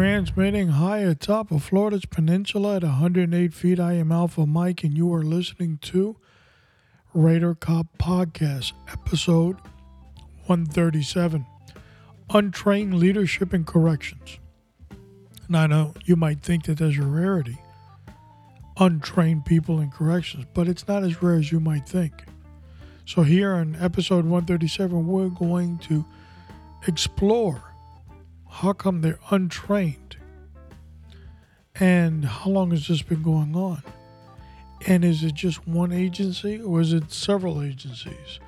Transmitting high atop of Florida's peninsula at 108 feet. I am Alpha Mike, and you are listening to Raider Cop Podcast, episode 137 Untrained Leadership and Corrections. And I know you might think that there's a rarity, untrained people in corrections, but it's not as rare as you might think. So, here on episode 137, we're going to explore how come they're untrained? And how long has this been going on? And is it just one agency or is it several agencies?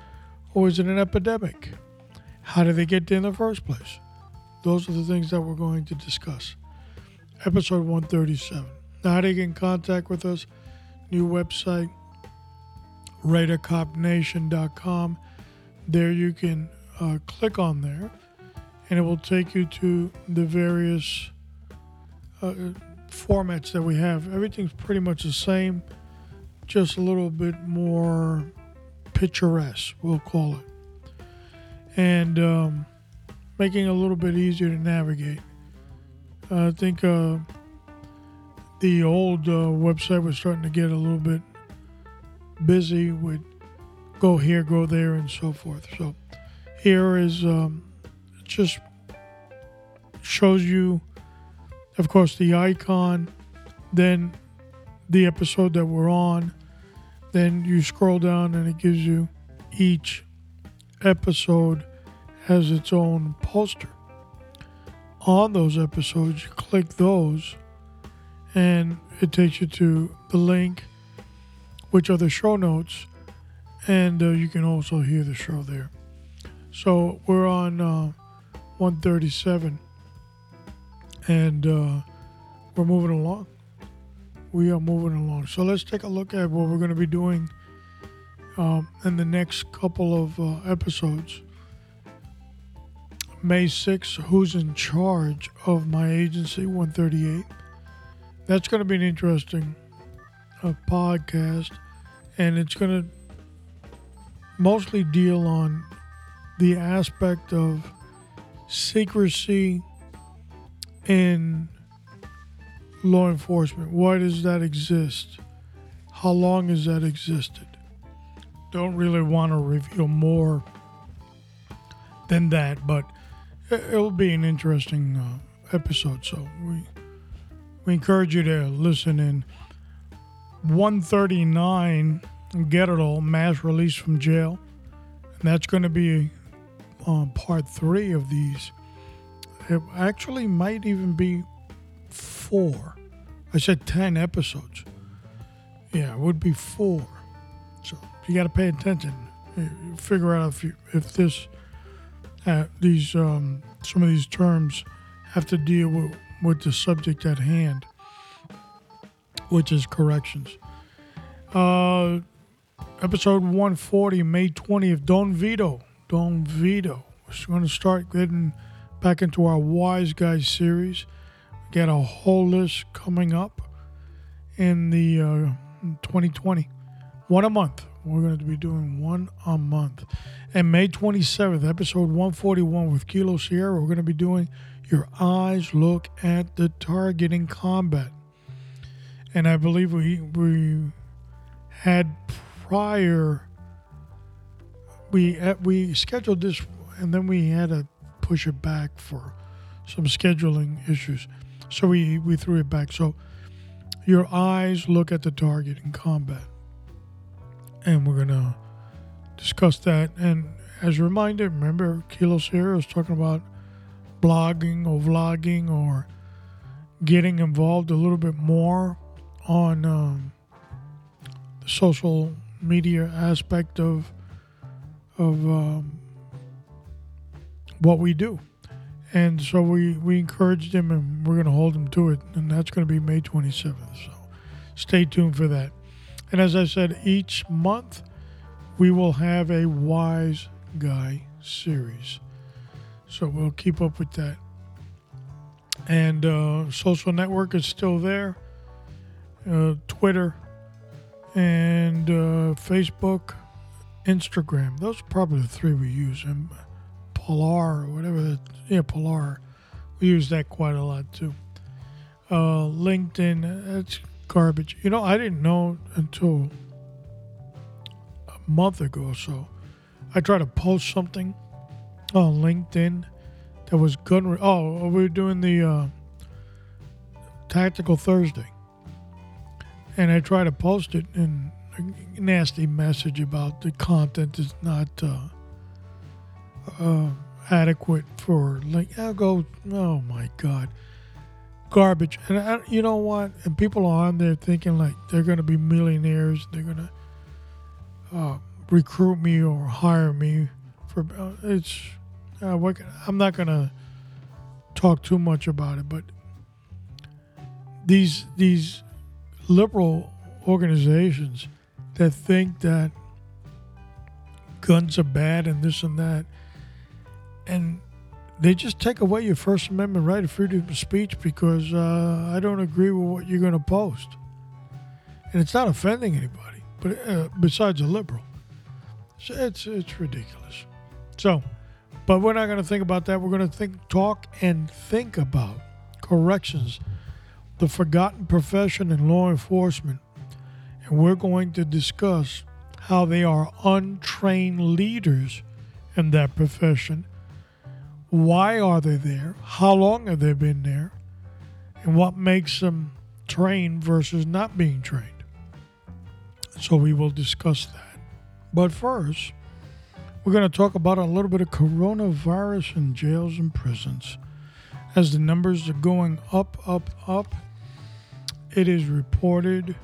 Or is it an epidemic? How did they get there in the first place? Those are the things that we're going to discuss. Episode 137. Now, how to get in contact with us? New website, RaiderCopNation.com. There you can uh, click on there and it will take you to the various uh, formats that we have. Everything's pretty much the same, just a little bit more picturesque, we'll call it, and um, making it a little bit easier to navigate. I think uh, the old uh, website was starting to get a little bit busy with go here, go there, and so forth. So here is um, just shows you, of course, the icon, then the episode that we're on. Then you scroll down and it gives you each episode has its own poster. On those episodes, you click those and it takes you to the link, which are the show notes, and uh, you can also hear the show there. So we're on uh, 137, and uh, we're moving along. We are moving along. So let's take a look at what we're going to be doing um, in the next couple of uh, episodes. May 6th, who's in charge of my agency, 138? That's going to be an interesting uh, podcast, and it's going to mostly deal on the aspect of secrecy in law enforcement. Why does that exist? How long has that existed? Don't really want to reveal more than that, but it'll be an interesting uh, episode. So we we encourage you to listen in. 139, get it all, mass release from jail, and that's going to be um, part three of these. It actually might even be four. I said 10 episodes. Yeah, it would be four. So you got to pay attention. figure out if you, if this uh, these um, some of these terms have to deal with, with the subject at hand, which is corrections. Uh, episode 140, May 20th. Don Vito Don Vito. We're going to start getting back into our Wise Guys series. We got a whole list coming up in the uh, 2020. One a month. We're going to be doing one a month. And May 27th, episode 141 with Kilo Sierra, we're going to be doing Your Eyes Look at the Target in Combat. And I believe we, we had prior we uh, we scheduled this and then we had to push it back for some scheduling issues. So we we threw it back. So your eyes look at the target in combat. And we're to discuss that. And as a reminder, remember Kilo Sierra was talking about blogging or vlogging or getting involved a little bit more on um, the social media aspect of of um, what we do. And so we, we encouraged him and we're going to hold him to it. And that's going to be May 27th. So stay tuned for that. And as I said, each month we will have a Wise Guy series. So we'll keep up with that. And uh, social network is still there uh, Twitter, and uh, Facebook, Instagram. Those are probably the three we use. And Parler, or whatever. Yeah, Parler. We use that quite a lot too. Uh, LinkedIn, that's garbage. You know, I didn't know until a month ago or so. I tried to post something on LinkedIn that was. Re- oh, we were doing the uh, Tactical Thursday and I tried to post it in a nasty message about the content is not uh, uh, adequate for like I'll go oh my god garbage. And I, you know what? And people are on there thinking like they're gonna be millionaires they're gonna uh, recruit me or hire me for uh, it's uh, what, I'm not gonna talk too much about it but these these liberal organizations that think that guns are bad and this and that. And they just take away your First Amendment right of freedom of speech because uh, I don't agree with what you're going to post. And it's not offending anybody, but uh, besides a liberal. So it's, it's ridiculous. So, but we're not going to think about that. We're going to think, talk, and think about corrections the forgotten profession in law enforcement, and we're going to discuss how they are untrained leaders in that profession. Why are they there? How long have they been there? And what makes them trained versus not being trained? So we will discuss that. But first, we're going to talk about a little bit of coronavirus in jails and prisons as the numbers are going up, up, up. It is reported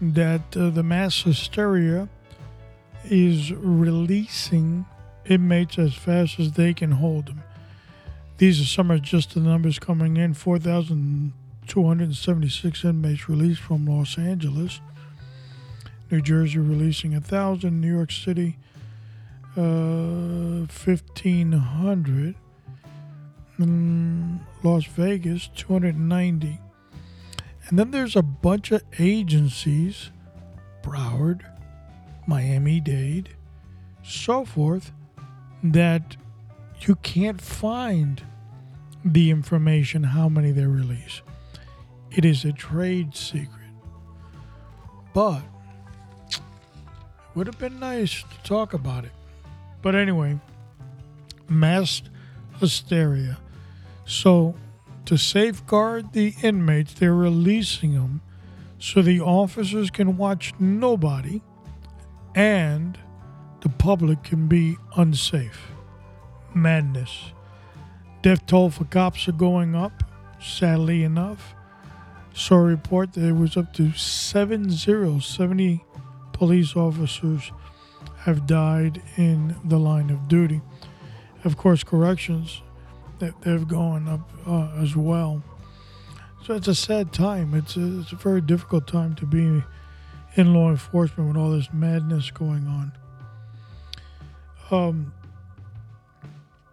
that uh, the mass hysteria is releasing inmates as fast as they can hold them. These are some of just the numbers coming in 4,276 inmates released from Los Angeles. New Jersey releasing 1,000. New York City, uh, 1,500. Mm, Las Vegas, 290. And then there's a bunch of agencies, Broward, Miami Dade, so forth, that you can't find the information how many they release. It is a trade secret. But it would have been nice to talk about it. But anyway, mass hysteria. So, to safeguard the inmates, they're releasing them so the officers can watch nobody and the public can be unsafe. Madness. Death toll for cops are going up, sadly enough. Saw a report that it was up to 70, 70 police officers have died in the line of duty. Of course, corrections that they've gone up uh, as well. So it's a sad time. It's a, it's a very difficult time to be in law enforcement with all this madness going on. Um,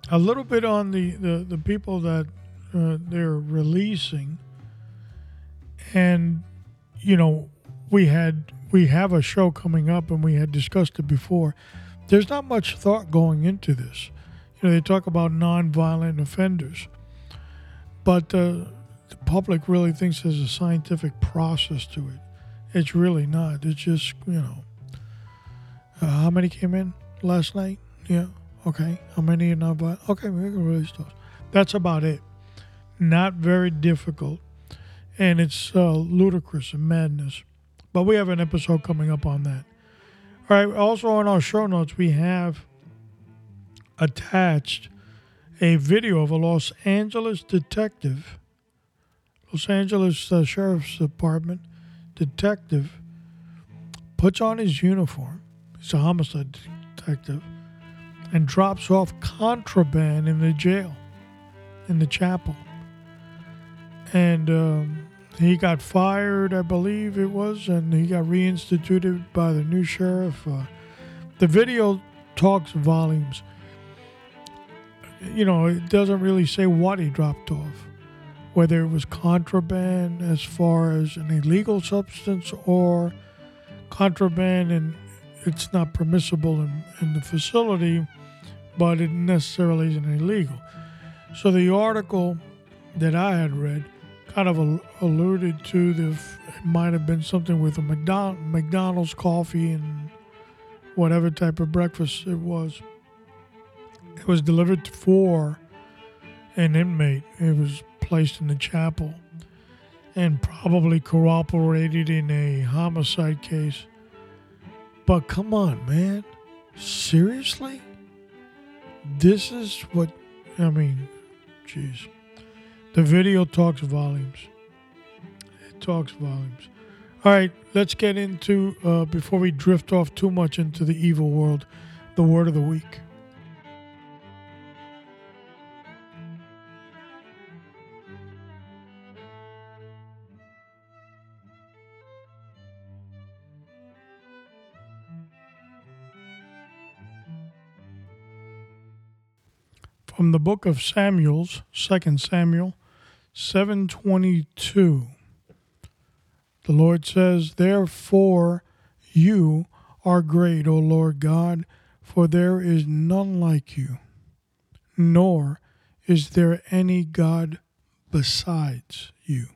a little bit on the, the, the people that uh, they're releasing, and you know, we had we have a show coming up, and we had discussed it before. There's not much thought going into this. You know, they talk about nonviolent offenders, but uh, the public really thinks there's a scientific process to it. It's really not. It's just you know, uh, how many came in last night? Yeah, okay. How many are nonviolent? Okay, we can release those. That's about it. Not very difficult. and it's uh, ludicrous and madness. But we have an episode coming up on that. All right. Also on our show notes, we have attached a video of a Los Angeles detective, Los Angeles uh, Sheriff's Department detective, puts on his uniform. He's a homicide detective, and drops off contraband in the jail, in the chapel. And um, he got fired, I believe it was, and he got reinstituted by the new sheriff. Uh, the video talks volumes. You know, it doesn't really say what he dropped off, whether it was contraband as far as an illegal substance or contraband and it's not permissible in, in the facility, but it necessarily isn't illegal. So the article that I had read kind of alluded to the it might have been something with a McDonald's coffee and whatever type of breakfast it was. It was delivered for an inmate. It was placed in the chapel and probably cooperated in a homicide case. But come on, man. Seriously? This is what I mean, jeez. The video talks volumes. It talks volumes. All right, let's get into, uh, before we drift off too much into the evil world, the word of the week. From the book of Samuel's, 2 Samuel 722. The Lord says, Therefore you are great, O Lord God, for there is none like you, nor is there any God besides you.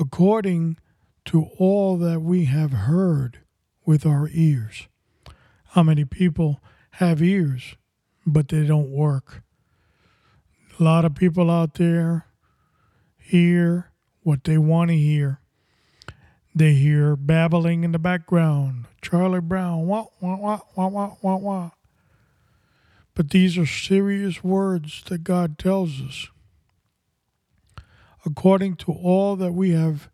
According to all that we have heard with our ears. How many people have ears, but they don't work? A lot of people out there hear what they want to hear. They hear babbling in the background, Charlie Brown, wah, wah, wah, wah, wah, wah, wah. But these are serious words that God tells us. According to all that we have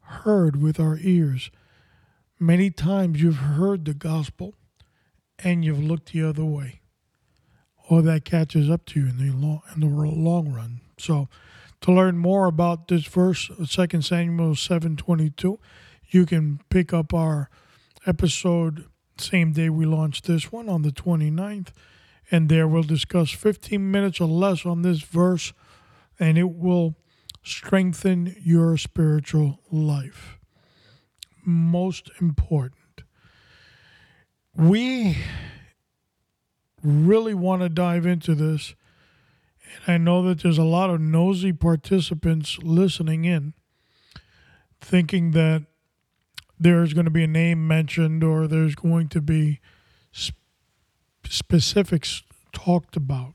heard with our ears, many times you've heard the gospel and you've looked the other way. Or that catches up to you in the long, in the long run. So, to learn more about this verse, 2 Samuel 7:22, you can pick up our episode same day we launched this one on the 29th, and there we'll discuss 15 minutes or less on this verse, and it will strengthen your spiritual life. Most important. We really want to dive into this and I know that there's a lot of nosy participants listening in, thinking that there's going to be a name mentioned or there's going to be sp- specifics talked about.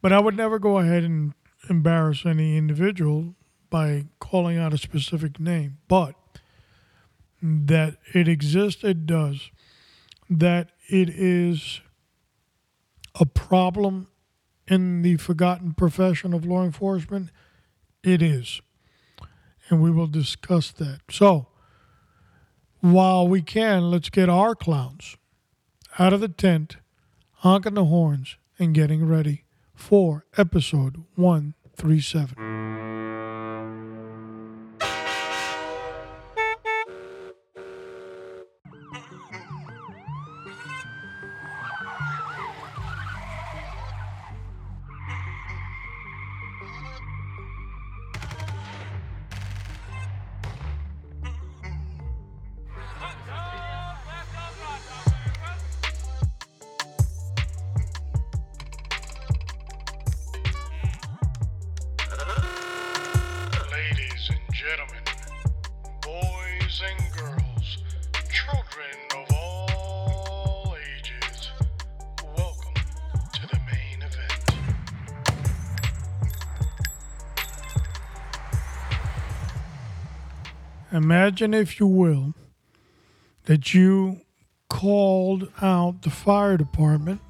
But I would never go ahead and embarrass any individual by calling out a specific name. But that it exists, it does. That it is a problem in the forgotten profession of law enforcement? It is. And we will discuss that. So, while we can, let's get our clowns out of the tent, honking the horns, and getting ready for episode 137. Imagine, if you will, that you called out the fire department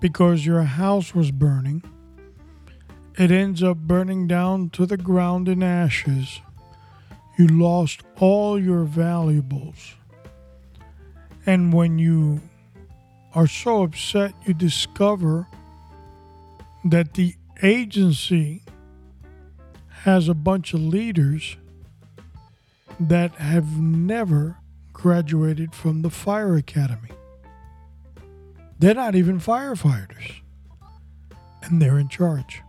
because your house was burning. It ends up burning down to the ground in ashes. You lost all your valuables. And when you are so upset, you discover that the agency has a bunch of leaders that have never graduated from the fire academy. They're not even firefighters, and they're in charge.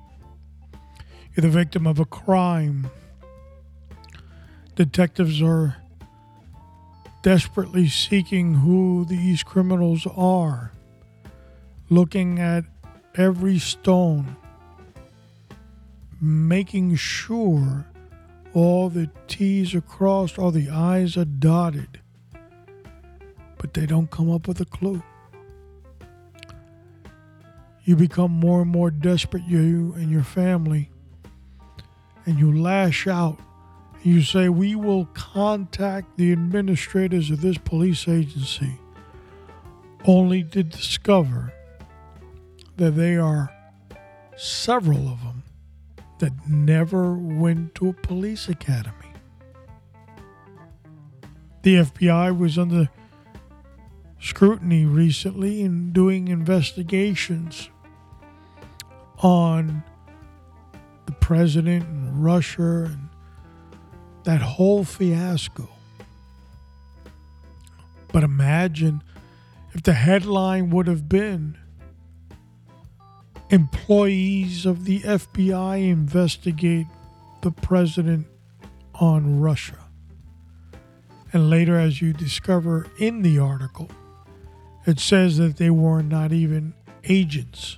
You're the victim of a crime. Detectives are desperately seeking who these criminals are, looking at every stone, making sure all the T's are crossed, all the I's are dotted, but they don't come up with a clue. You become more and more desperate, you and your family, and you lash out. You say, We will contact the administrators of this police agency, only to discover that they are several of them that never went to a police academy. The FBI was under scrutiny recently in doing investigations on the president and Russia and that whole fiasco. But imagine if the headline would have been employees of the FBI investigate the president on Russia. And later, as you discover in the article, it says that they were not even agents,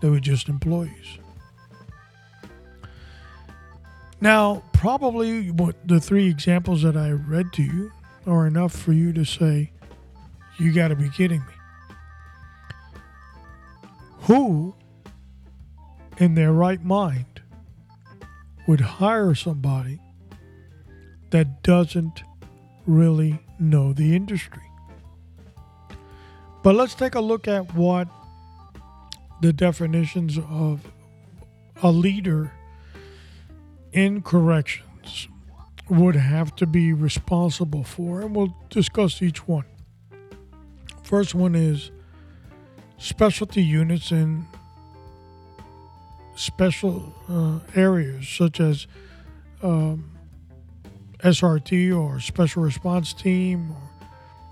they were just employees. Now, probably what the three examples that I read to you are enough for you to say, you got to be kidding me. Who, in their right mind, would hire somebody that doesn't really know the industry? But let's take a look at what the definitions of a leader in corrections would have to be responsible for, and we'll discuss each one. First one is specialty units in special uh, areas such as um, SRT or Special Response Team or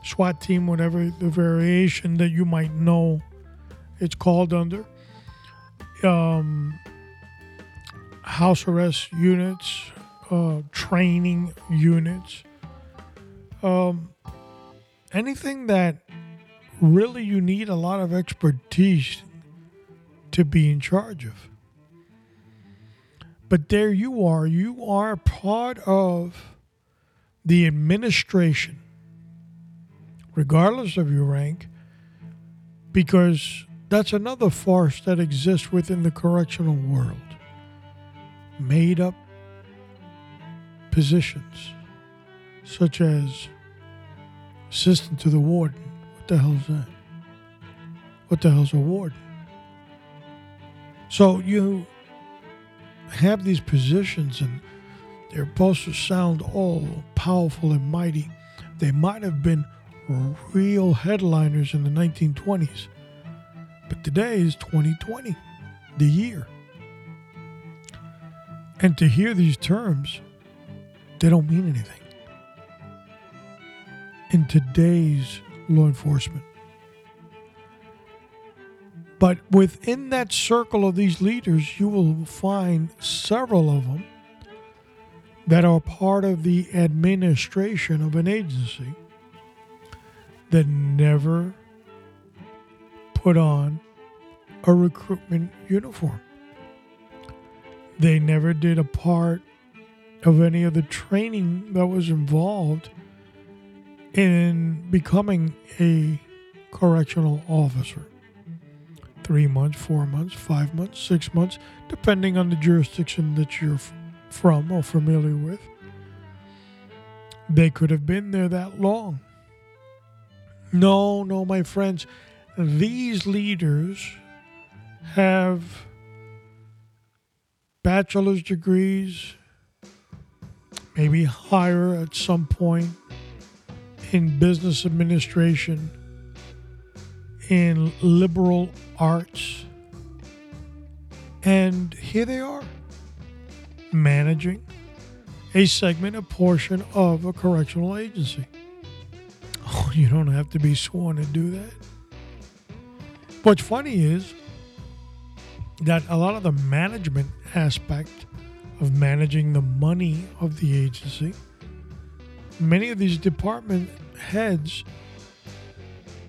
SWAT Team, whatever the variation that you might know it's called under. Um, house arrest units, uh, training units, um, anything that really you need a lot of expertise to be in charge of. But there you are, you are part of the administration, regardless of your rank, because that's another farce that exists within the correctional world. Made up positions, such as assistant to the warden, the hell's that? What the hell's a warden? So you have these positions and they're supposed to sound all powerful and mighty. They might have been real headliners in the 1920s, but today is 2020, the year. And to hear these terms, they don't mean anything. In today's law enforcement. But within that circle of these leaders, you will find several of them that are part of the administration of an agency that never put on a recruitment uniform. They never did a part of any of the training that was involved in becoming a correctional officer. Three months, four months, five months, six months, depending on the jurisdiction that you're from or familiar with. they could have been there that long. No, no, my friends, these leaders have bachelor's degrees, maybe higher at some point in business administration, in liberal arts. And here they are, managing a segment, a portion of a correctional agency. Oh, you don't have to be sworn to do that. What's funny is that a lot of the management aspect of managing the money of the agency, many of these department heads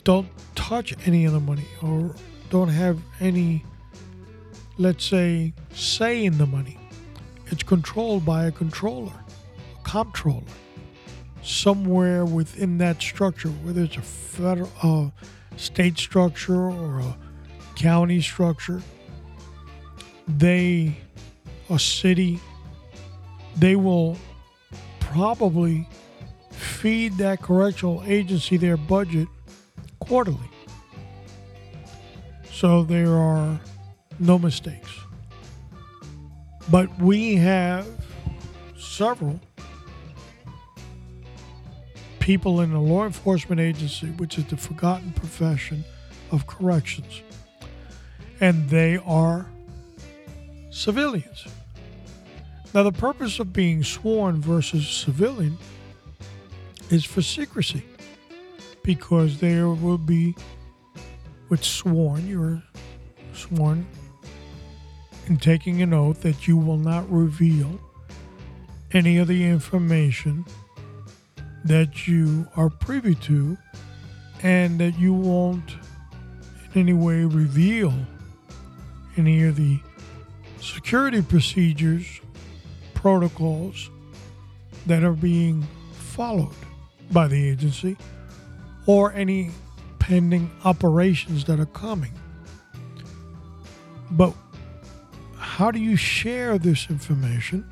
don't touch any of the money or don't have any, let's say, say in the money. It's controlled by a controller, a comptroller, somewhere within that structure, whether it's a federal, uh, state structure or a county structure. They, a city, they will probably feed that correctional agency their budget quarterly. So there are no mistakes. But we have several people in the law enforcement agency, which is the forgotten profession of corrections. And they are civilians. Now, the purpose of being sworn versus civilian is for secrecy because there will be, with sworn, you're sworn in taking an oath that you will not reveal any of the information that you are privy to and that you won't in any way reveal any of the security procedures, protocols that are being followed by the agency or any pending operations that are coming. But how do you share this information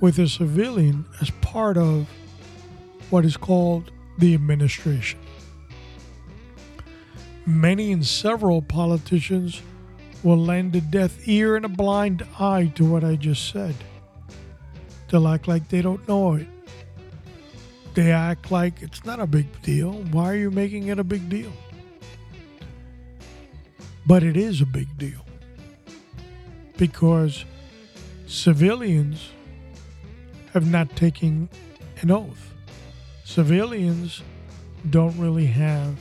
with a civilian as part of what is called the administration. Many and several politicians will lend a deaf ear and a blind eye to what I just said. They'll act like they don't know it. They act like it's not a big deal. Why are you making it a big deal? But it is a big deal because civilians have not taken an oath civilians don't really have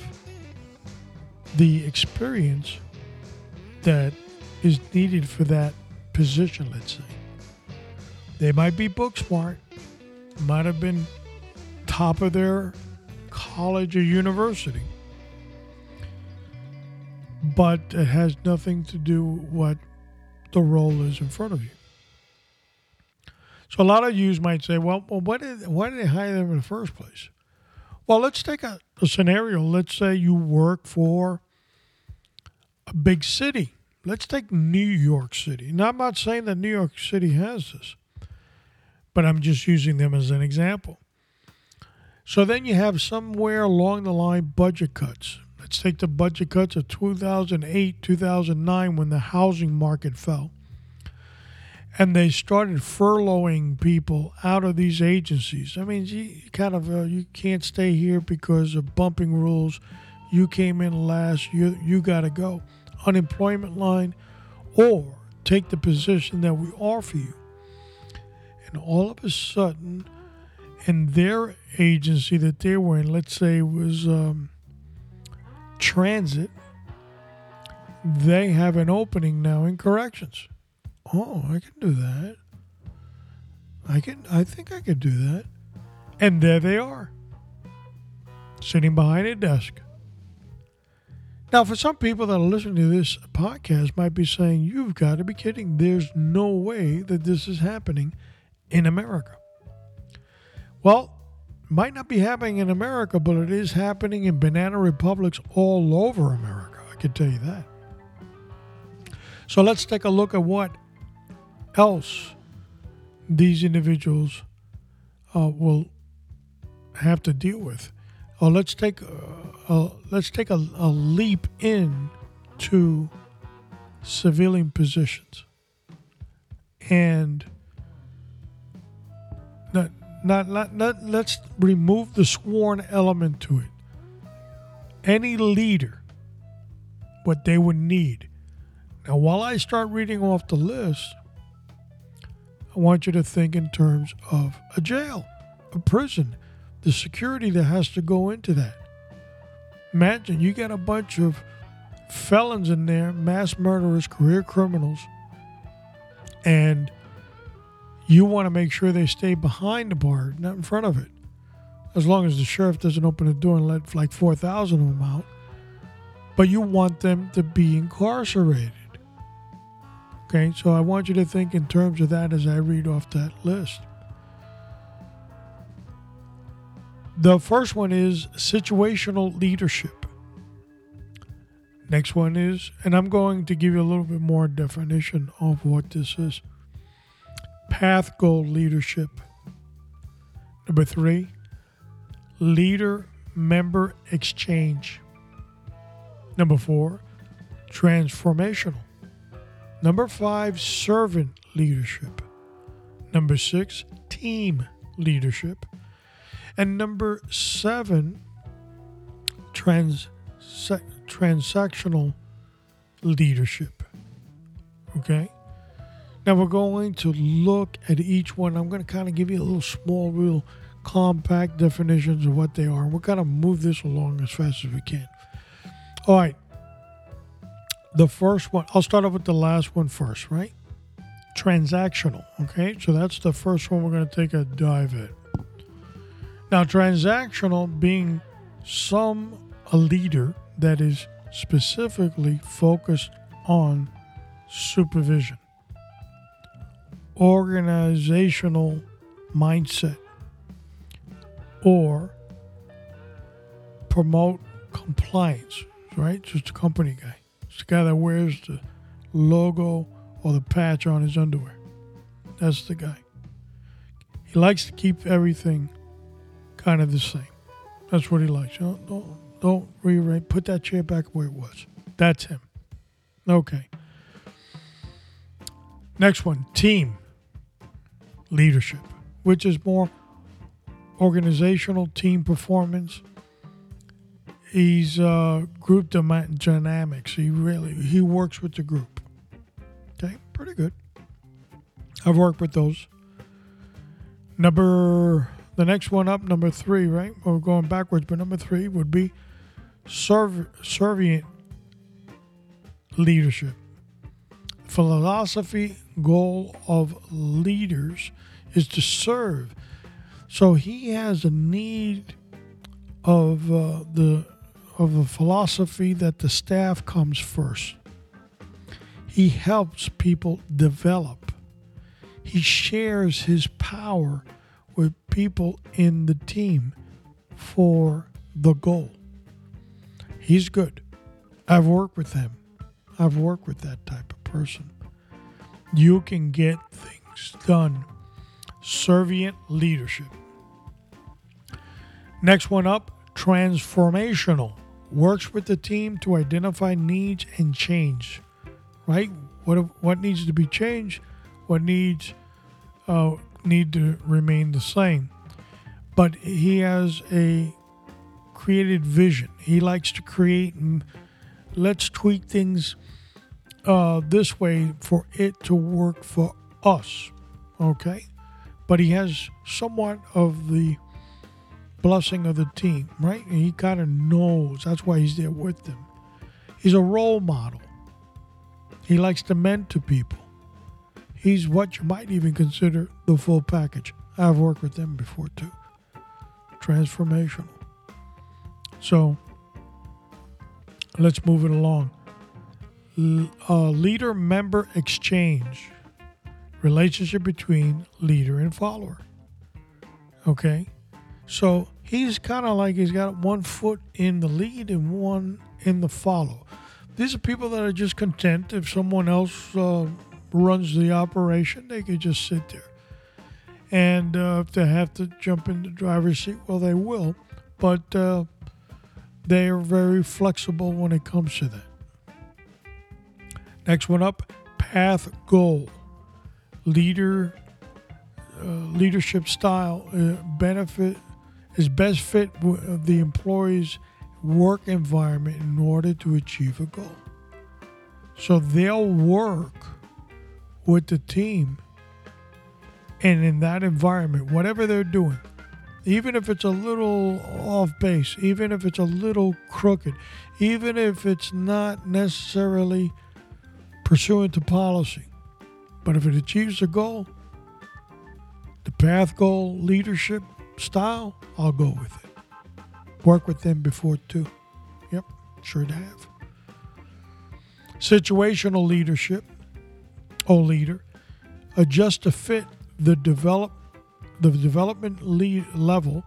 the experience that is needed for that position, let's say. They might be book smart, might have been top of their college or university, but it has nothing to do with what the role is in front of you. So a lot of you might say, well, well why, did, why did they hire them in the first place? Well, let's take a, a scenario. Let's say you work for a big city. Let's take New York City. Now, I'm not saying that New York City has this, but I'm just using them as an example. So then you have somewhere along the line budget cuts. Let's take the budget cuts of 2008, 2009 when the housing market fell and they started furloughing people out of these agencies. I mean, you kind of uh, you can't stay here because of bumping rules. You came in last. You you got to go. Unemployment line, or take the position that we offer you. And all of a sudden, in their agency that they were in, let's say was um, transit, they have an opening now in corrections oh, I can do that. I can, I think I could do that. And there they are, sitting behind a desk. Now, for some people that are listening to this podcast, might be saying, You've got to be kidding. There's no way that this is happening in America. Well, might not be happening in America, but it is happening in banana republics all over America. I can tell you that. So let's take a look at what else these individuals uh, will have to deal with. Oh, let's take a, a let's take a, a leap in to civilian positions and not, not, not, let's remove the sworn element to it. Any leader what they would need. Now while i start reading off the list i want you to think in terms of a jail a prison the security that has to go into that. Imagine you got a bunch of felons in there, mass murderers, career criminals, and you want to make sure they stay behind the bar, not in front of it. As long as the sheriff doesn't open the door and let like 4,000 of them out. But you want them to be incarcerated. Okay, so I want you to think in terms of that as I read off that list. The first one is situational leadership. Next one is, and I'm going to give you a little bit more definition of what this is path goal leadership. Number three, leader member exchange. Number four, transformational. Number five, servant leadership. Number six, team leadership. And number seven, trans transactional leadership. Okay? Now we're going to look at each one. I'm going to kind of give you a little small, real compact definitions of what they are. We're going to move this along as fast as we can. All right. The first one, I'll start off with the last one first, right? Transactional. Okay. So that's the first one we're going to take a dive at. Now, transactional being some a leader that is specifically focused on supervision, organizational mindset, or promote compliance, right? Just a company guy. It's the guy that wears the logo or the patch on his underwear. That's the guy. He likes to keep everything kind of the same. That's what he likes. Know, don't, don't rewrite. Put that chair back where it was. That's him. Okay. Next one team leadership, which is more organizational team performance. He's uh, group dynamics. He really he works with the group. Okay, pretty good. I've worked with those. Number the next one up, number three, right? We're going backwards, but number three would be serv- servient leadership. Philosophy goal of leaders is to serve. So he has a need of uh, the of a philosophy that the staff comes first. He helps people develop. He shares his power with people in the team for the goal. He's good. I've worked with him. I've worked with that type of person. You can get things done. Servient leadership. Next one up transformational. Works with the team to identify needs and change. Right? What, what needs to be changed? What needs uh, need to remain the same. But he has a created vision. He likes to create and let's tweak things uh, this way for it to work for us. Okay? But he has somewhat of the blessing of the team, right? And he kind of knows. That's why he's there with them. He's a role model. He likes to mentor people. He's what you might even consider the full package. I've worked with them before too. Transformational. So let's move it along. Uh, leader member exchange relationship between leader and follower. Okay, so he's kind of like he's got one foot in the lead and one in the follow. These are people that are just content if someone else uh, runs the operation, they could just sit there. And uh, if they have to jump in the driver's seat, well, they will. But uh, they are very flexible when it comes to that. Next one up path goal. Leader, uh, leadership style, uh, benefit is best fit with the employee's work environment in order to achieve a goal. So they'll work with the team and in that environment, whatever they're doing, even if it's a little off base, even if it's a little crooked, even if it's not necessarily pursuant to policy, but if it achieves the goal, the path goal leadership style, I'll go with it. Work with them before too. Yep, sure to have. Situational leadership, or leader, adjust to fit the develop the development lead level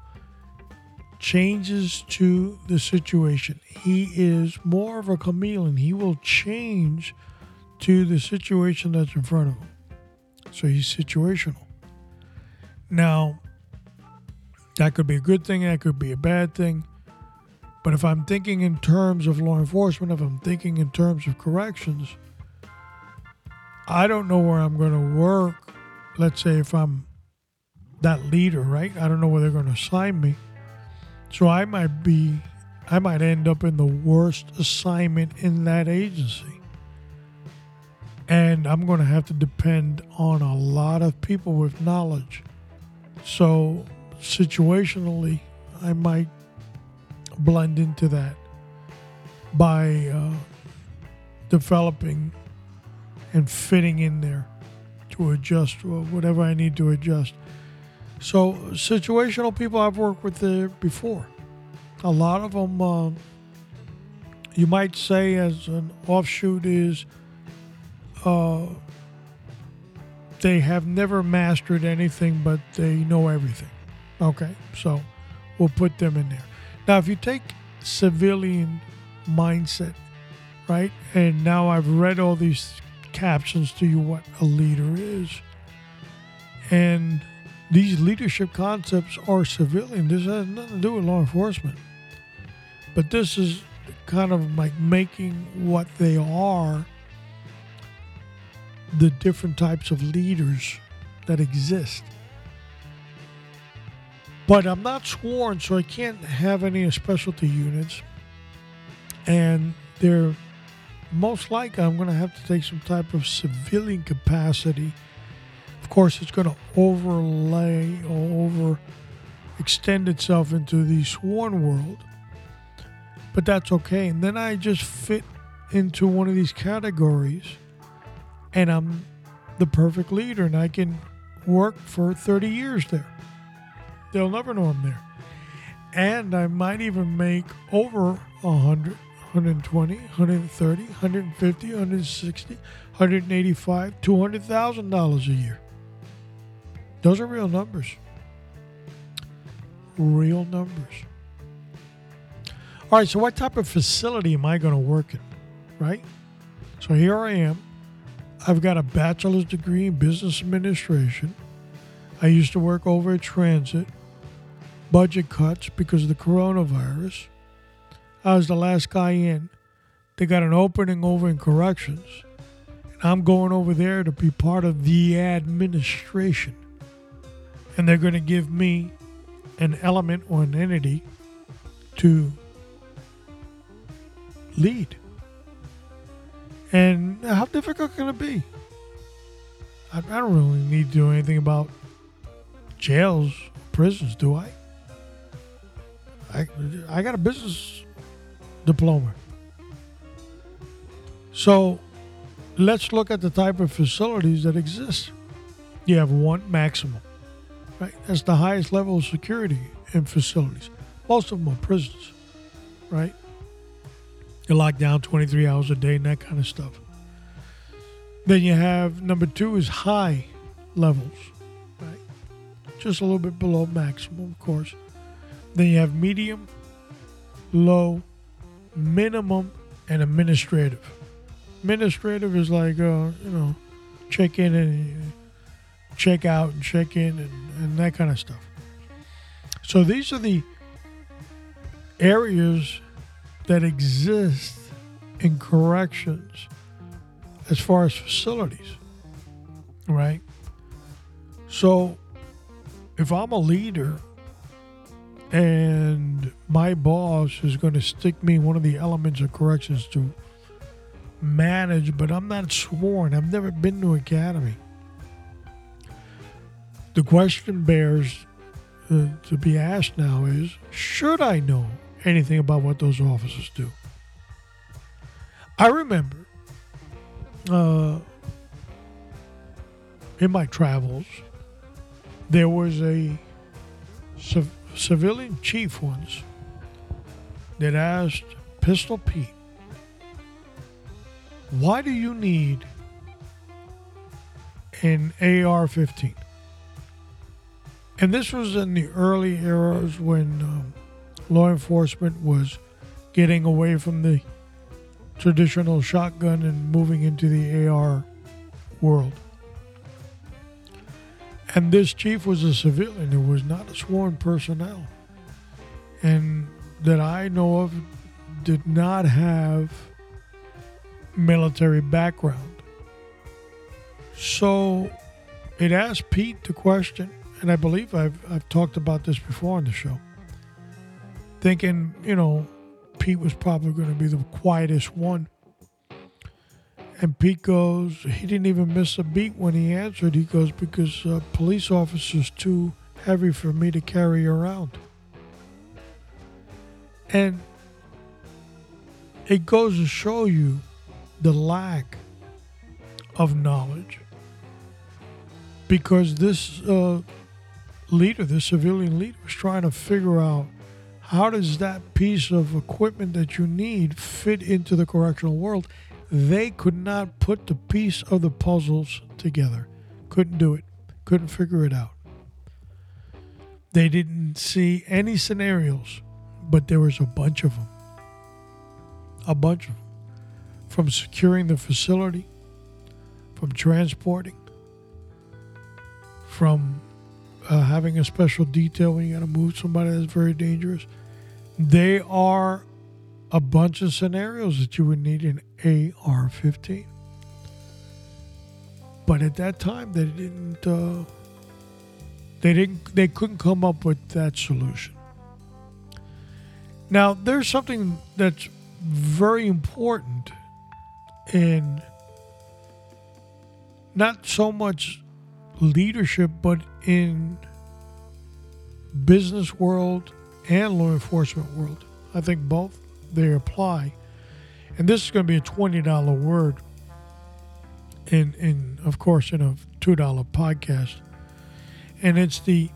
changes to the situation. He is more of a chameleon. He will change to the situation that's in front of him. So he's situational. Now, that could be a good thing, that could be a bad thing. But if I'm thinking in terms of law enforcement, if I'm thinking in terms of corrections, I don't know where I'm going to work. Let's say if I'm that leader, right? I don't know where they're going to assign me. So I might be, I might end up in the worst assignment in that agency. And I'm going to have to depend on a lot of people with knowledge. So situationally, I might blend into that by uh, developing and fitting in there to adjust whatever I need to adjust. So, situational people I've worked with there before. A lot of them, uh, you might say, as an offshoot, is uh, they have never mastered anything, but they know everything. Okay, so we'll put them in there. Now, if you take civilian mindset, right, and now I've read all these captions to you what a leader is, and these leadership concepts are civilian. This has nothing to do with law enforcement. But this is kind of like making what they are the different types of leaders that exist. But I'm not sworn, so I can't have any specialty units. And they're most likely I'm going to have to take some type of civilian capacity of course, it's going to overlay or over extend itself into the sworn world. But that's okay. And then I just fit into one of these categories and I'm the perfect leader and I can work for 30 years there. They'll never know I'm there. And I might even make over 100, 120, 130, 150, 160, 185, $200,000 a year. Those are real numbers. Real numbers. All right, so what type of facility am I going to work in? Right? So here I am. I've got a bachelor's degree in business administration. I used to work over at Transit. Budget cuts because of the coronavirus. I was the last guy in. They got an opening over in corrections. And I'm going over there to be part of the administration and they're going to give me an element or an entity to lead. And how difficult can it be? I, I don't really need to do anything about jails, prisons, do I? I, I got a business diploma. So let's look at the type of facilities that exist. You have one maximum. Right? That's the highest level of security in facilities. Most of them are prisons, right? You're locked down 23 hours a day and that kind of stuff. Then you have number two is high levels, right? Just a little bit below maximum, of course. Then you have medium, low, minimum, and administrative. Administrative is like, uh, you know, check in and check out and check in and, and that kind of stuff. So these are the areas that exist in corrections as far as facilities, right? So if I'm a leader and my boss is going to stick me one of the elements of corrections to manage, but I'm not sworn, I've never been to academy. The question bears uh, to be asked now is should I know anything about what those officers do? I remember uh, in my travels, there was a civ- civilian chief once that asked Pistol Pete, Why do you need an AR 15? And this was in the early eras when um, law enforcement was getting away from the traditional shotgun and moving into the AR world. And this chief was a civilian who was not a sworn personnel. And that I know of did not have military background. So it asked Pete the question, and I believe I've, I've talked about this before on the show, thinking, you know, Pete was probably going to be the quietest one. And Pete goes, he didn't even miss a beat when he answered. He goes, because uh, police officer's too heavy for me to carry around. And it goes to show you the lack of knowledge. Because this uh, leader, this civilian leader, was trying to figure out how does that piece of equipment that you need fit into the correctional world they could not put the piece of the puzzles together. Couldn't do it. Couldn't figure it out. They didn't see any scenarios, but there was a bunch of them. A bunch of them. From securing the facility, from transporting, from uh, having a special detail when you got to move somebody that's very dangerous. They are a bunch of scenarios that you would need an AR 15. But at that time, they didn't. Uh, they didn't. They couldn't come up with that solution. Now, there's something that's very important in not so much leadership, but in business world and law enforcement world. I think both they apply. And this is going to be a $20 word in, in of course, in a $2 podcast. And it's the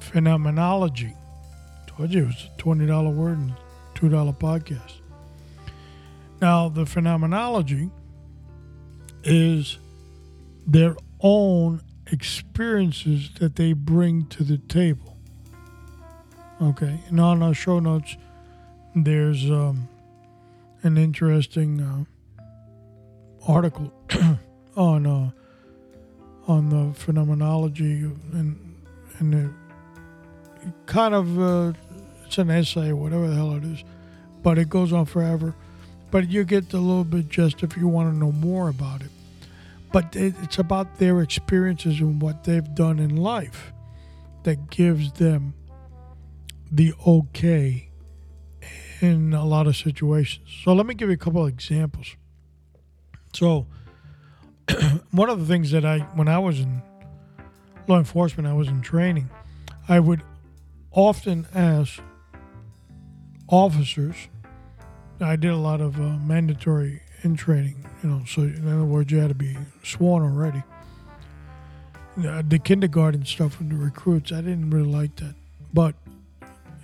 phenomenology. Told you it a $20 word and $2 podcast. Now, the phenomenology is their own experiences that they bring to the table. Okay, and on our show notes, there's um, an interesting uh, article on uh, on the phenomenology and and it kind of uh, it's an essay, whatever the hell it is, but it goes on forever. But you get a little bit just if you want to know more about it. But it, it's about their experiences and what they've done in life that gives them the okay in a lot of situations. So let me give you a couple of examples. So one of the things that I when I was in law enforcement, I was in training, I would often ask officers. I did a lot of uh, mandatory in training, you know. So in other words, you had to be sworn already. Uh, the kindergarten stuff with the recruits, I didn't really like that. But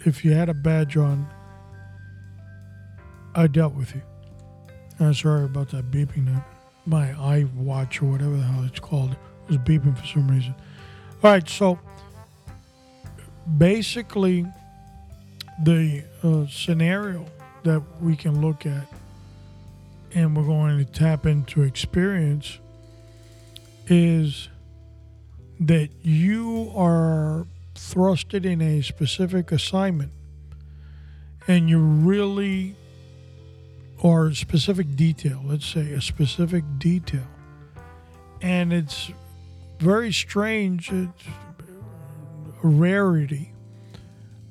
if you had a badge on, I dealt with you. I'm sorry about that beeping. That my iWatch or whatever the hell it's called was beeping for some reason. All right, so basically, the uh, scenario that we can look at and we're going to tap into experience is that you are thrusted in a specific assignment and you really or specific detail let's say a specific detail. And it's very strange it's a rarity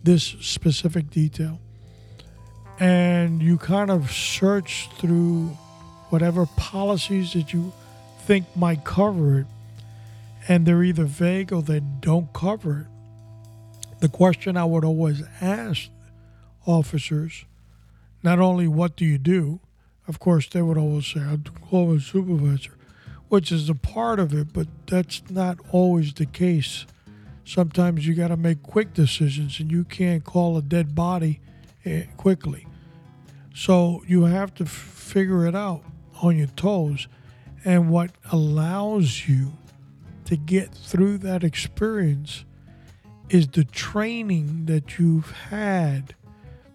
this specific detail. And you kind of search through whatever policies that you think might cover it and they're either vague or they don't cover it the question i would always ask officers not only what do you do, of course, they would always say, I'm a supervisor, which is a part of it, but that's not always the case. Sometimes you got to make quick decisions and you can't call a dead body eh, quickly. So you have to f- figure it out on your toes. And what allows you to get through that experience is the training that you've had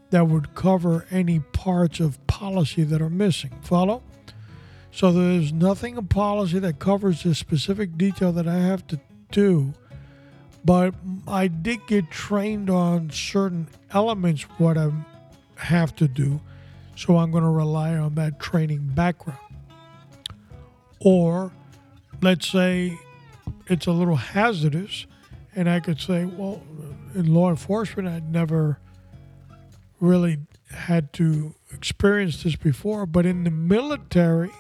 that would cover any parts of policy that are missing. Follow? So there's nothing in policy that covers this specific detail that I have to do, but I did get trained on certain elements what I have to do, so I'm going to rely on that training background. Or let's say it's a little hazardous, and I could say, well, in law enforcement, I'd never really had to experience this before, but in the military,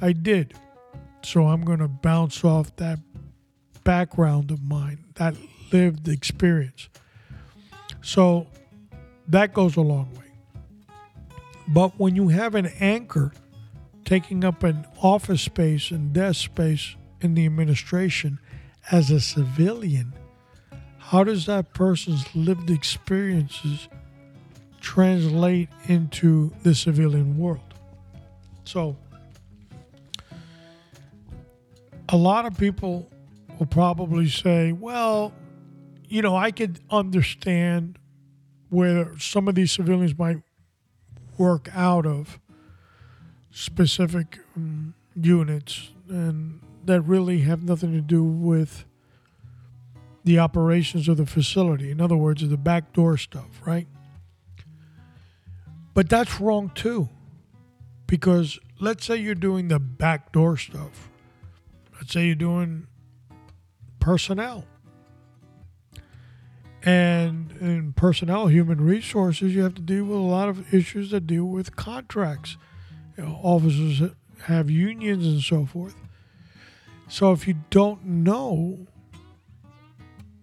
I did. So I'm going to bounce off that background of mine, that lived experience. So that goes a long way. But when you have an anchor taking up an office space and desk space in the administration as a civilian, how does that person's lived experiences translate into the civilian world. So, a lot of people will probably say, well, you know, I could understand where some of these civilians might work out of specific um, units and that really have nothing to do with the operations of the facility. In other words, the backdoor stuff, right? But that's wrong too. Because let's say you're doing the backdoor stuff. Let's say you're doing personnel. And in personnel, human resources, you have to deal with a lot of issues that deal with contracts. You know, officers have unions and so forth. So if you don't know,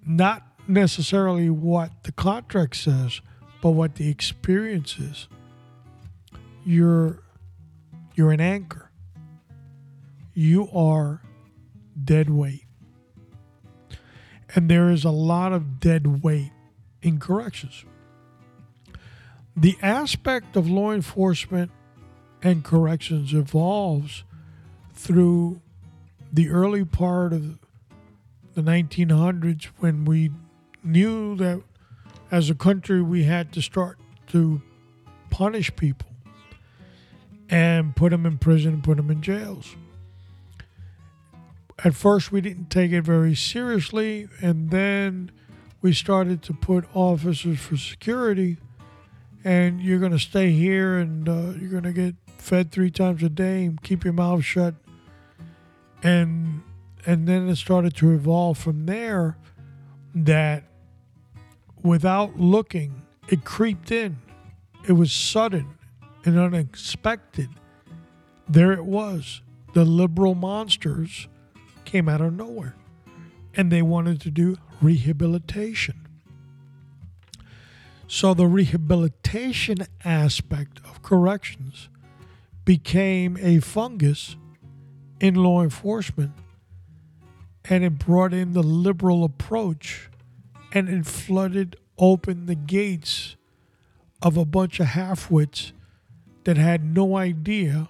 not necessarily what the contract says, but what the experience is, you're you're an anchor. You are dead weight. And there is a lot of dead weight in corrections. The aspect of law enforcement and corrections evolves through the early part of the 1900s when we knew that as a country we had to start to punish people and put them in prison, and put them in jails. At first, we didn't take it very seriously, and then we started to put officers for security, and you're going to stay here and uh, you're going to get fed three times a day and keep your mouth shut. And and then it started to evolve from there that without looking, it creeped in. It was sudden and unexpected, there it was. The liberal monsters came out of nowhere and they wanted to do rehabilitation. So the rehabilitation aspect of corrections became a fungus in law enforcement and it brought in the liberal approach and it flooded open the gates of a bunch of halfwits that had no idea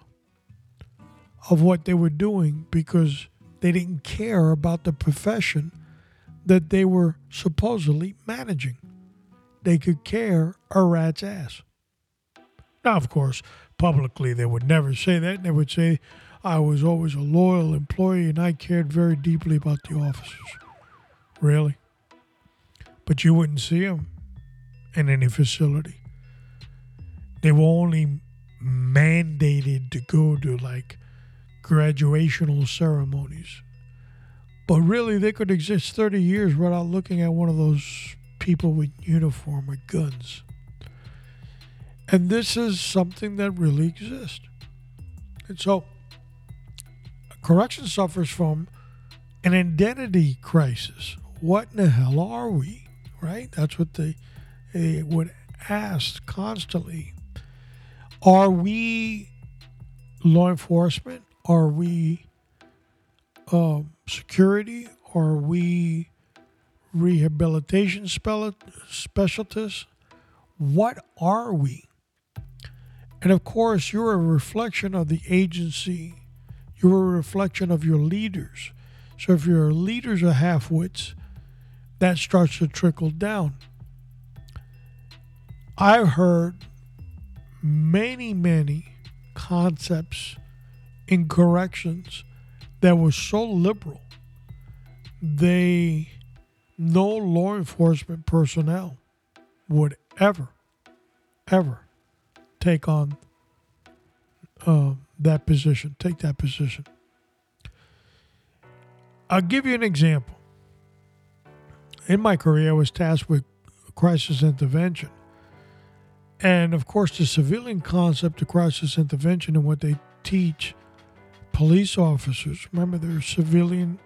of what they were doing because they didn't care about the profession that they were supposedly managing. They could care a rat's ass. Now, of course, publicly they would never say that. They would say, I was always a loyal employee and I cared very deeply about the officers. Really? But you wouldn't see them in any facility. They were only mandated to go to like graduational ceremonies. But really, they could exist 30 years without looking at one of those people with uniform or guns. And this is something that really exists. And so, correction suffers from an identity crisis. What in the hell are we? Right? That's what they, they would ask constantly. Are we law enforcement? Are we uh, security? Are we rehabilitation specialists? What are we? And of course, you're a reflection of the agency, you're a reflection of your leaders. So if your leaders are half wits, that starts to trickle down. I've heard many, many concepts in corrections that were so liberal, they, no law enforcement personnel would ever, ever take on uh, that position, take that position. I'll give you an example. In my career, I was tasked with crisis intervention. And of course, the civilian concept of crisis intervention and what they teach police officers remember, there are civilian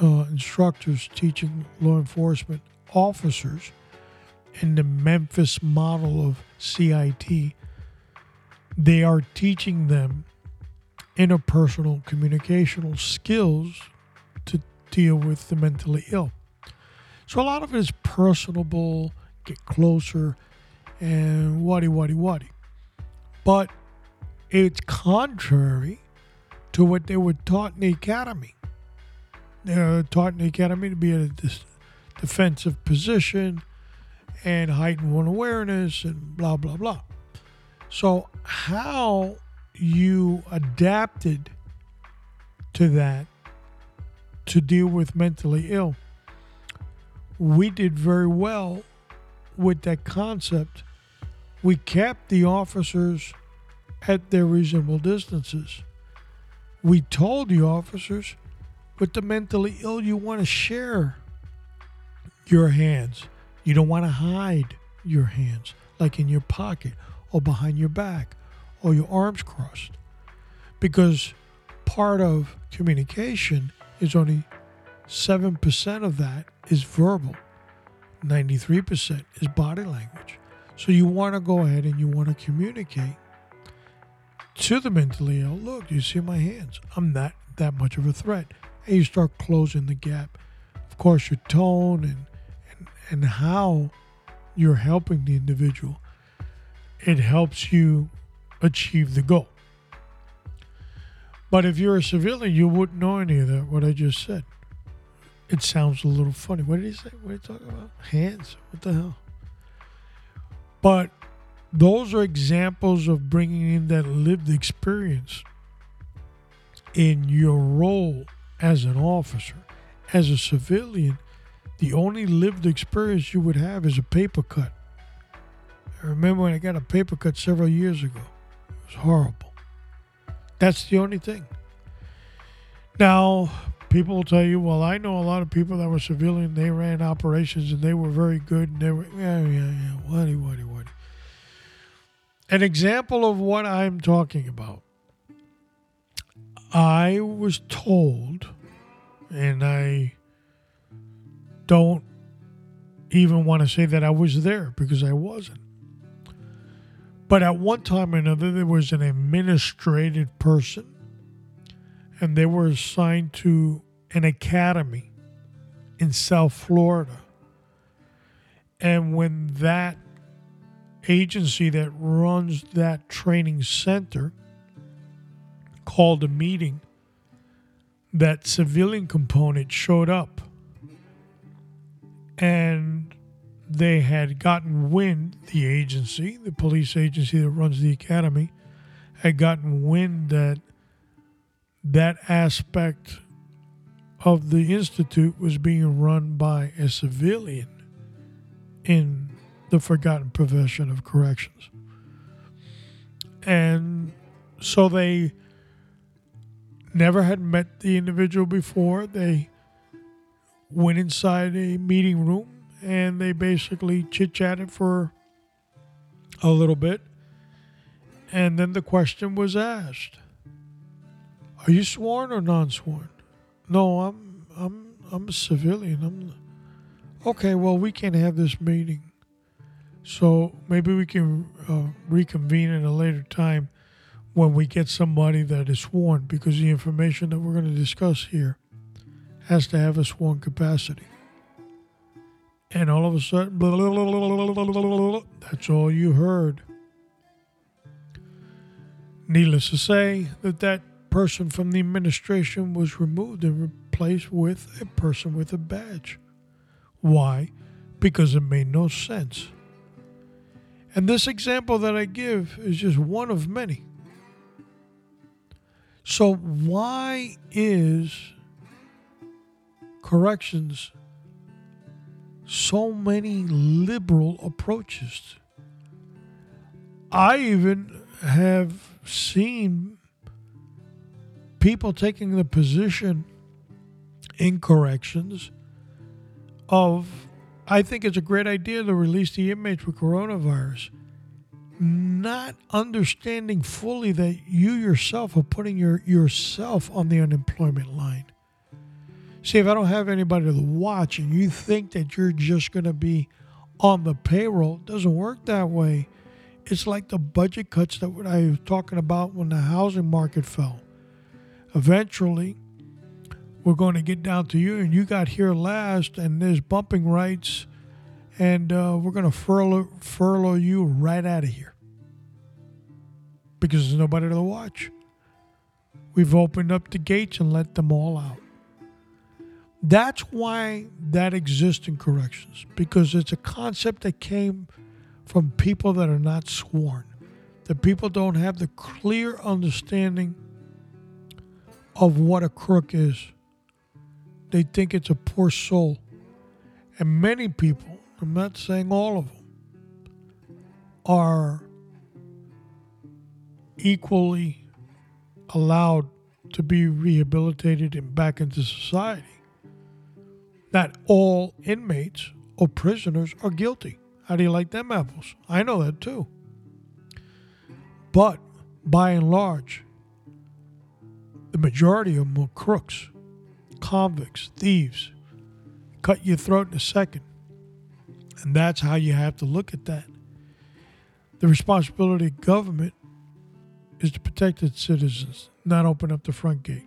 uh, instructors teaching law enforcement officers in the Memphis model of CIT. They are teaching them interpersonal communicational skills to deal with the mentally ill. So a lot of it is personable, get closer, and waddy waddy waddy. But it's contrary to what they were taught in the academy. They were taught in the academy to be in a defensive position and heighten one awareness and blah blah blah. So how you adapted to that to deal with mentally ill. We did very well with that concept we kept the officers at their reasonable distances. We told the officers, with the mentally ill, you want to share your hands. You don't want to hide your hands, like in your pocket or behind your back or your arms crossed. Because part of communication is only 7% of that is verbal, 93% is body language. So you want to go ahead and you want to communicate to the mentally ill. Look, you see my hands. I'm not that much of a threat. And you start closing the gap. Of course, your tone and and, and how you're helping the individual, it helps you achieve the goal. But if you're a civilian, you wouldn't know any of that, what I just said. It sounds a little funny. What did he say? What are you talking about? Hands? What the hell? But those are examples of bringing in that lived experience in your role as an officer. As a civilian, the only lived experience you would have is a paper cut. I remember when I got a paper cut several years ago. It was horrible. That's the only thing. Now, people will tell you, well, I know a lot of people that were civilian, they ran operations and they were very good and they were, yeah, yeah, yeah, whatty, whatty, whatty. An example of what I'm talking about. I was told, and I don't even want to say that I was there because I wasn't. But at one time or another, there was an administrative person and they were assigned to an academy in South Florida. And when that agency that runs that training center called a meeting, that civilian component showed up. And they had gotten wind, the agency, the police agency that runs the academy, had gotten wind that that aspect of the institute was being run by a civilian in the forgotten profession of corrections. And so they never had met the individual before. They went inside a meeting room and they basically chit chatted for a little bit. And then the question was asked Are you sworn or non sworn? No, I'm I'm I'm a civilian. I'm okay. Well, we can't have this meeting, so maybe we can uh, reconvene at a later time when we get somebody that is sworn, because the information that we're going to discuss here has to have a sworn capacity. And all of a sudden, blah, blah, blah, that's all you heard. Needless to say, that that person from the administration was removed and replaced with a person with a badge. Why? Because it made no sense. And this example that I give is just one of many. So, why is corrections so many liberal approaches? I even have seen people taking the position in corrections of I think it's a great idea to release the inmates with coronavirus, not understanding fully that you yourself are putting your yourself on the unemployment line. See, if I don't have anybody to watch and you think that you're just going to be on the payroll, it doesn't work that way. It's like the budget cuts that I was talking about when the housing market fell. Eventually, we're going to get down to you, and you got here last, and there's bumping rights, and uh, we're going to furlough, furlough you right out of here because there's nobody to watch. We've opened up the gates and let them all out. That's why that exists in corrections, because it's a concept that came from people that are not sworn. The people don't have the clear understanding of what a crook is. They think it's a poor soul. And many people, I'm not saying all of them, are equally allowed to be rehabilitated and back into society that all inmates or prisoners are guilty. How do you like them apples? I know that too. But by and large, the majority of them are crooks, convicts, thieves. Cut your throat in a second. And that's how you have to look at that. The responsibility of government is to protect its citizens, not open up the front gate.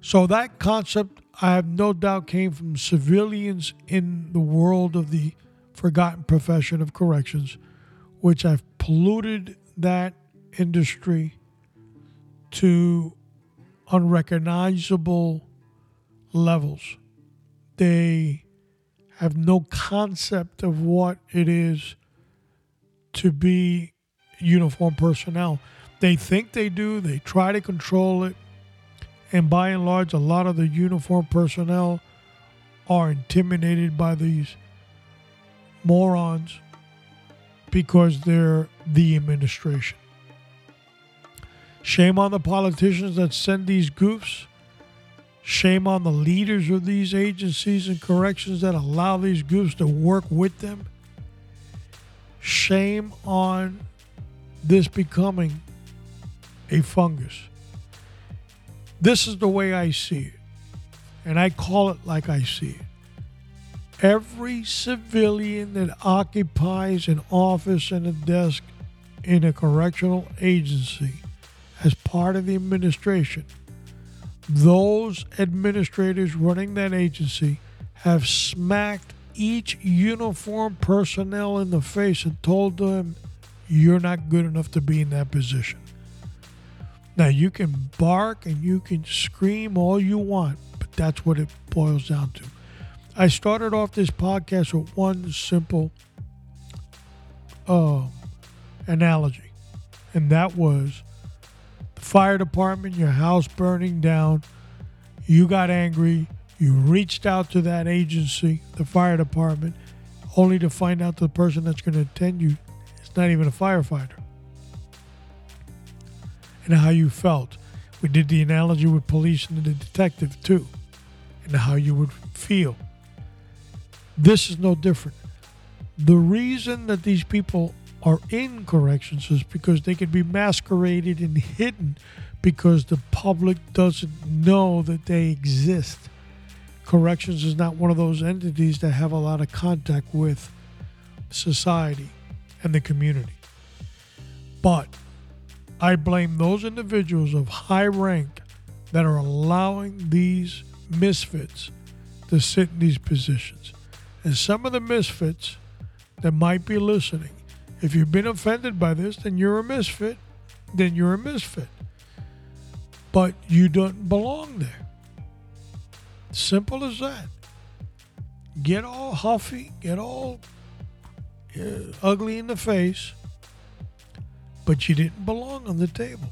So that concept I have no doubt came from civilians in the world of the forgotten profession of corrections, which have polluted that industry to unrecognizable levels. They have no concept of what it is to be uniform personnel. They think they do, they try to control it, and by and large, a lot of the uniform personnel are intimidated by these morons because they're the administration. Shame on the politicians that send these goofs. Shame on the leaders of these agencies and corrections that allow these goofs to work with them. Shame on this becoming a fungus. This is the way I see it, and I call it like I see it. Every civilian that occupies an office and a desk in a correctional agency as part of the administration, those administrators running that agency have smacked each uniform personnel in the face and told them, You're not good enough to be in that position. Now, you can bark and you can scream all you want, but that's what it boils down to. I started off this podcast with one simple uh, analogy, and that was the fire department, your house burning down. You got angry. You reached out to that agency, the fire department, only to find out the person that's going to attend you is not even a firefighter. And how you felt. We did the analogy with police and the detective too, and how you would feel. This is no different. The reason that these people are in corrections is because they can be masqueraded and hidden because the public doesn't know that they exist. Corrections is not one of those entities that have a lot of contact with society and the community. But I blame those individuals of high rank that are allowing these misfits to sit in these positions. And some of the misfits that might be listening, if you've been offended by this, then you're a misfit. Then you're a misfit. But you don't belong there. Simple as that. Get all huffy, get all uh, ugly in the face, but you didn't belong on the table.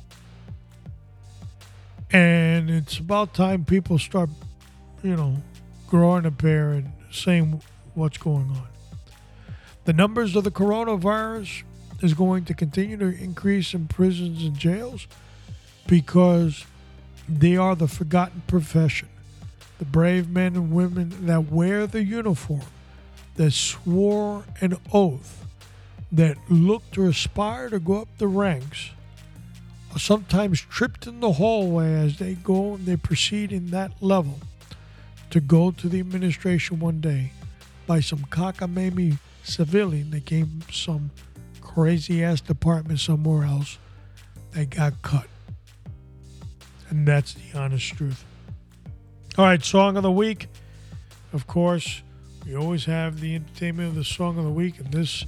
And it's about time people start, you know, growing a pair and saying what's going on. The numbers of the coronavirus is going to continue to increase in prisons and jails because they are the forgotten profession. The brave men and women that wear the uniform, that swore an oath, that look to aspire to go up the ranks, are sometimes tripped in the hallway as they go and they proceed in that level to go to the administration one day by some cockamamie civilian that came some crazy ass department somewhere else that got cut. And that's the honest truth. All right, song of the week. Of course, we always have the entertainment of the song of the week, and this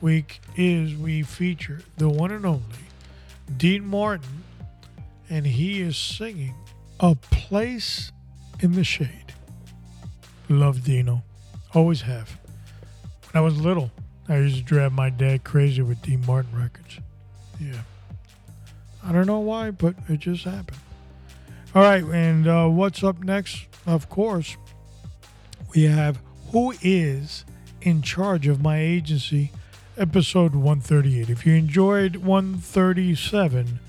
week is we feature the one and only Dean Martin, and he is singing A Place in the Shade. Love Dino. Always have. When I was little, I used to drive my dad crazy with Dean Martin records. Yeah. I don't know why, but it just happened. All right, and uh, what's up next? Of course, we have Who is in Charge of My Agency, episode 138. If you enjoyed 137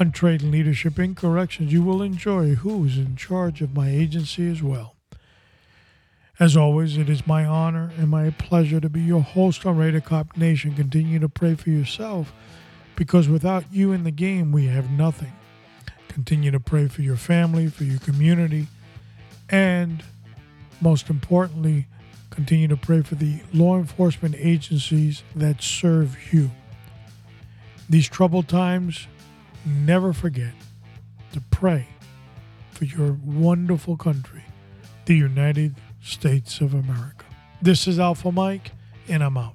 on Trade and Leadership in Corrections, you will enjoy Who's in Charge of My Agency as well. As always, it is my honor and my pleasure to be your host on Raider Cop Nation. Continue to pray for yourself because without you in the game, we have nothing. Continue to pray for your family, for your community, and most importantly, continue to pray for the law enforcement agencies that serve you. These troubled times, never forget to pray for your wonderful country, the United States of America. This is Alpha Mike, and I'm out.